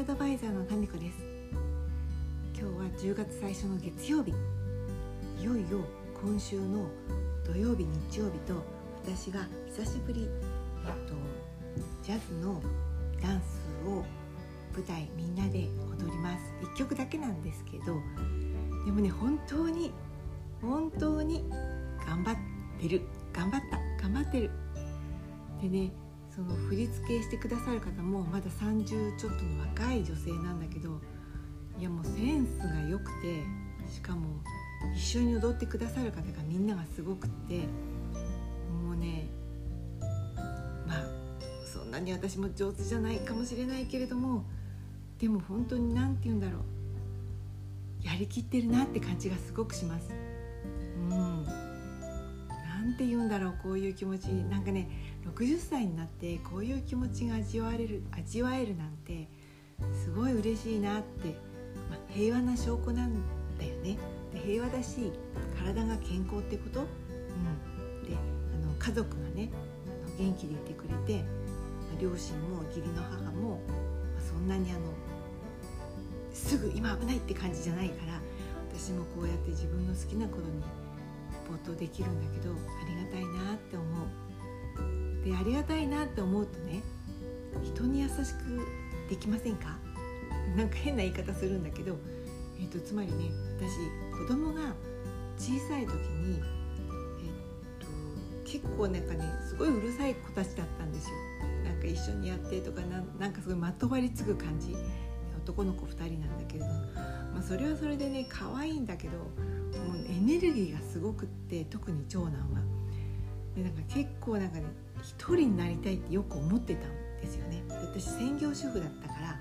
アドバイザーのタミコです。今日は10月最初の月曜日。いよいよ今週の土曜日日曜日と私が久しぶり、えっと、ジャズのダンスを舞台みんなで踊ります。1曲だけなんですけどでもね本当に本当に頑張ってる。頑張った。頑張ってる。でねその振り付けしてくださる方もまだ30ちょっとの若い女性なんだけどいやもうセンスが良くてしかも一緒に踊ってくださる方がみんながすごくってもうねまあそんなに私も上手じゃないかもしれないけれどもでも本当に何て言うんだろうやりきってるなって感じがすごくします。うんなんて言うんだろうこういう気持ち。なんかね60歳になってこういう気持ちが味わえる味わえるなんてすごい嬉しいなって、まあ、平和な証拠なんだよね。で平和だし体が健康ってこと、うん、であの家族がねあの元気でいてくれて、まあ、両親も義理の母も、まあ、そんなにあのすぐ今危ないって感じじゃないから私もこうやって自分の好きなことに没頭できるんだけどありがたいなって思う。でありがたいなって思うとね人に優しくできませんか？なんか変な言い方するんだけど、えーと、つまりね私子供が小さい時に、えーと、結構なんかねすごいうるさい子たちだったんですよ。なんか一緒にやってとかなんかすごいまとわりつく感じ。男の子2人なんだけどまあ、それはそれでね可愛いんだけどもうエネルギーがすごくって特に長男は。でなんか結構なんかね一人になりたいってよく思ってたんですよね。私専業主婦だったから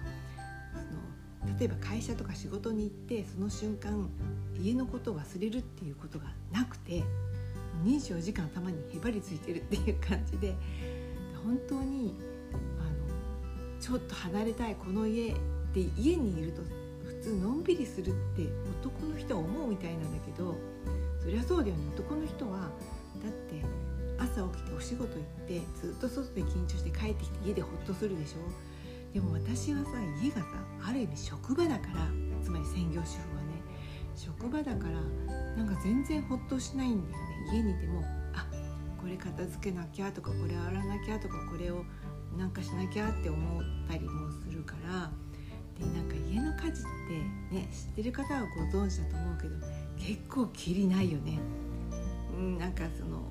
その例えば会社とか仕事に行ってその瞬間家のことを忘れるっていうことがなくて24時間頭にへばりついてるっていう感じで本当にあのちょっと離れたいこの家で家にいると普通のんびりするって男の人は思うみたいなんだけどそりゃそうだよね。男の人はだって朝起きてお仕事行ってずっと外で緊張して帰ってきて家でホッとするでしょ。でも私はさ家がさある意味職場だからつまり専業主婦はね職場だからなんか全然ホッとしないんだよね。家にいてもあこれ片付けなきゃとかこれ洗わなきゃとかこれをなんかしなきゃって思ったりもするからでなんか家の家事ってね知ってる方はご存知だと思うけど結構きりないよね。うん、なんかその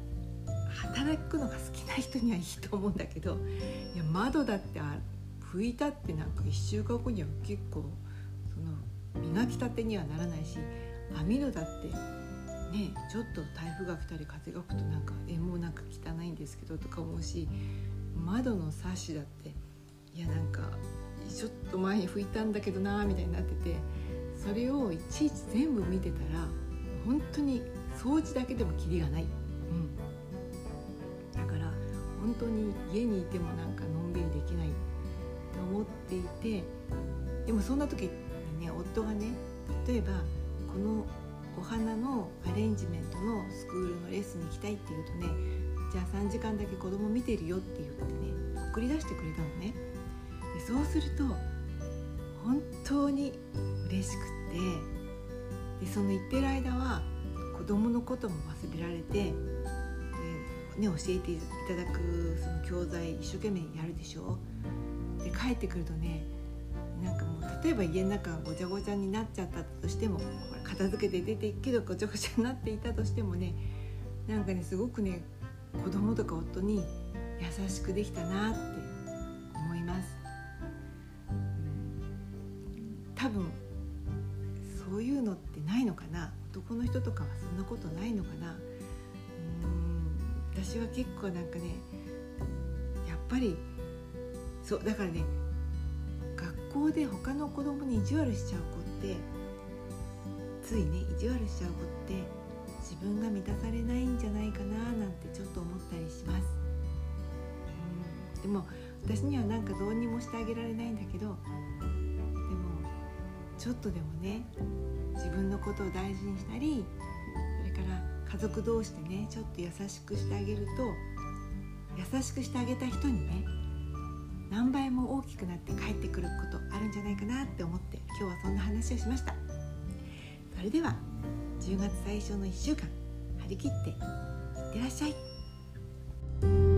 働くのが好きな人にはいいと思うんだけどいや窓だって拭いたってなんか1週間後には結構その磨きたてにはならないし網戸だってねちょっと台風が来たり風が吹くとなんかえもうなんか汚いんですけどとか思うし窓のサッシだってちょっと前に拭いたんだけどなみたいになっててそれをいちいち全部見てたら本当に掃除だけでもキリがない、うん、だから本当に家にいてもなんかのんびりできない。って思っていてでもそんな時にね夫がね例えばこのお花のアレンジメントのスクールのレッスンに行きたいって言うとねじゃあ3時間だけ子供見てるよって言ってね送り出してくれたのね。すると本当に嬉しくってでその言ってる間は子供のことも忘れられて、ね、教えていただくその教材一生懸命やるでしょ？で帰ってくるとねなんかもう例えば家の中がごちゃごちゃになっちゃったとしても片付けて出ていくけどごちゃごちゃになっていたとしてもねなんかねすごくね子供とか夫に優しくできたなって多分そういうのってないのかな？男の人とかはそんなことないのかな？うん私は結構なんかねやっぱりそうだからね学校で他の子供に意地悪しちゃう子ってついね意地悪しちゃう子って自分が満たされないんじゃないかな？なんてちょっと思ったりします。うんでも私にはなんかどうにもしてあげられないんだけどちょっとでもね自分のことを大事にしたりそれから家族同士でねちょっと優しくしてあげると優しくしてあげた人にね何倍も大きくなって帰ってくることあるんじゃないかなって思って今日はそんな話をしました。それでは10月最初の1週間張り切っていってらっしゃい。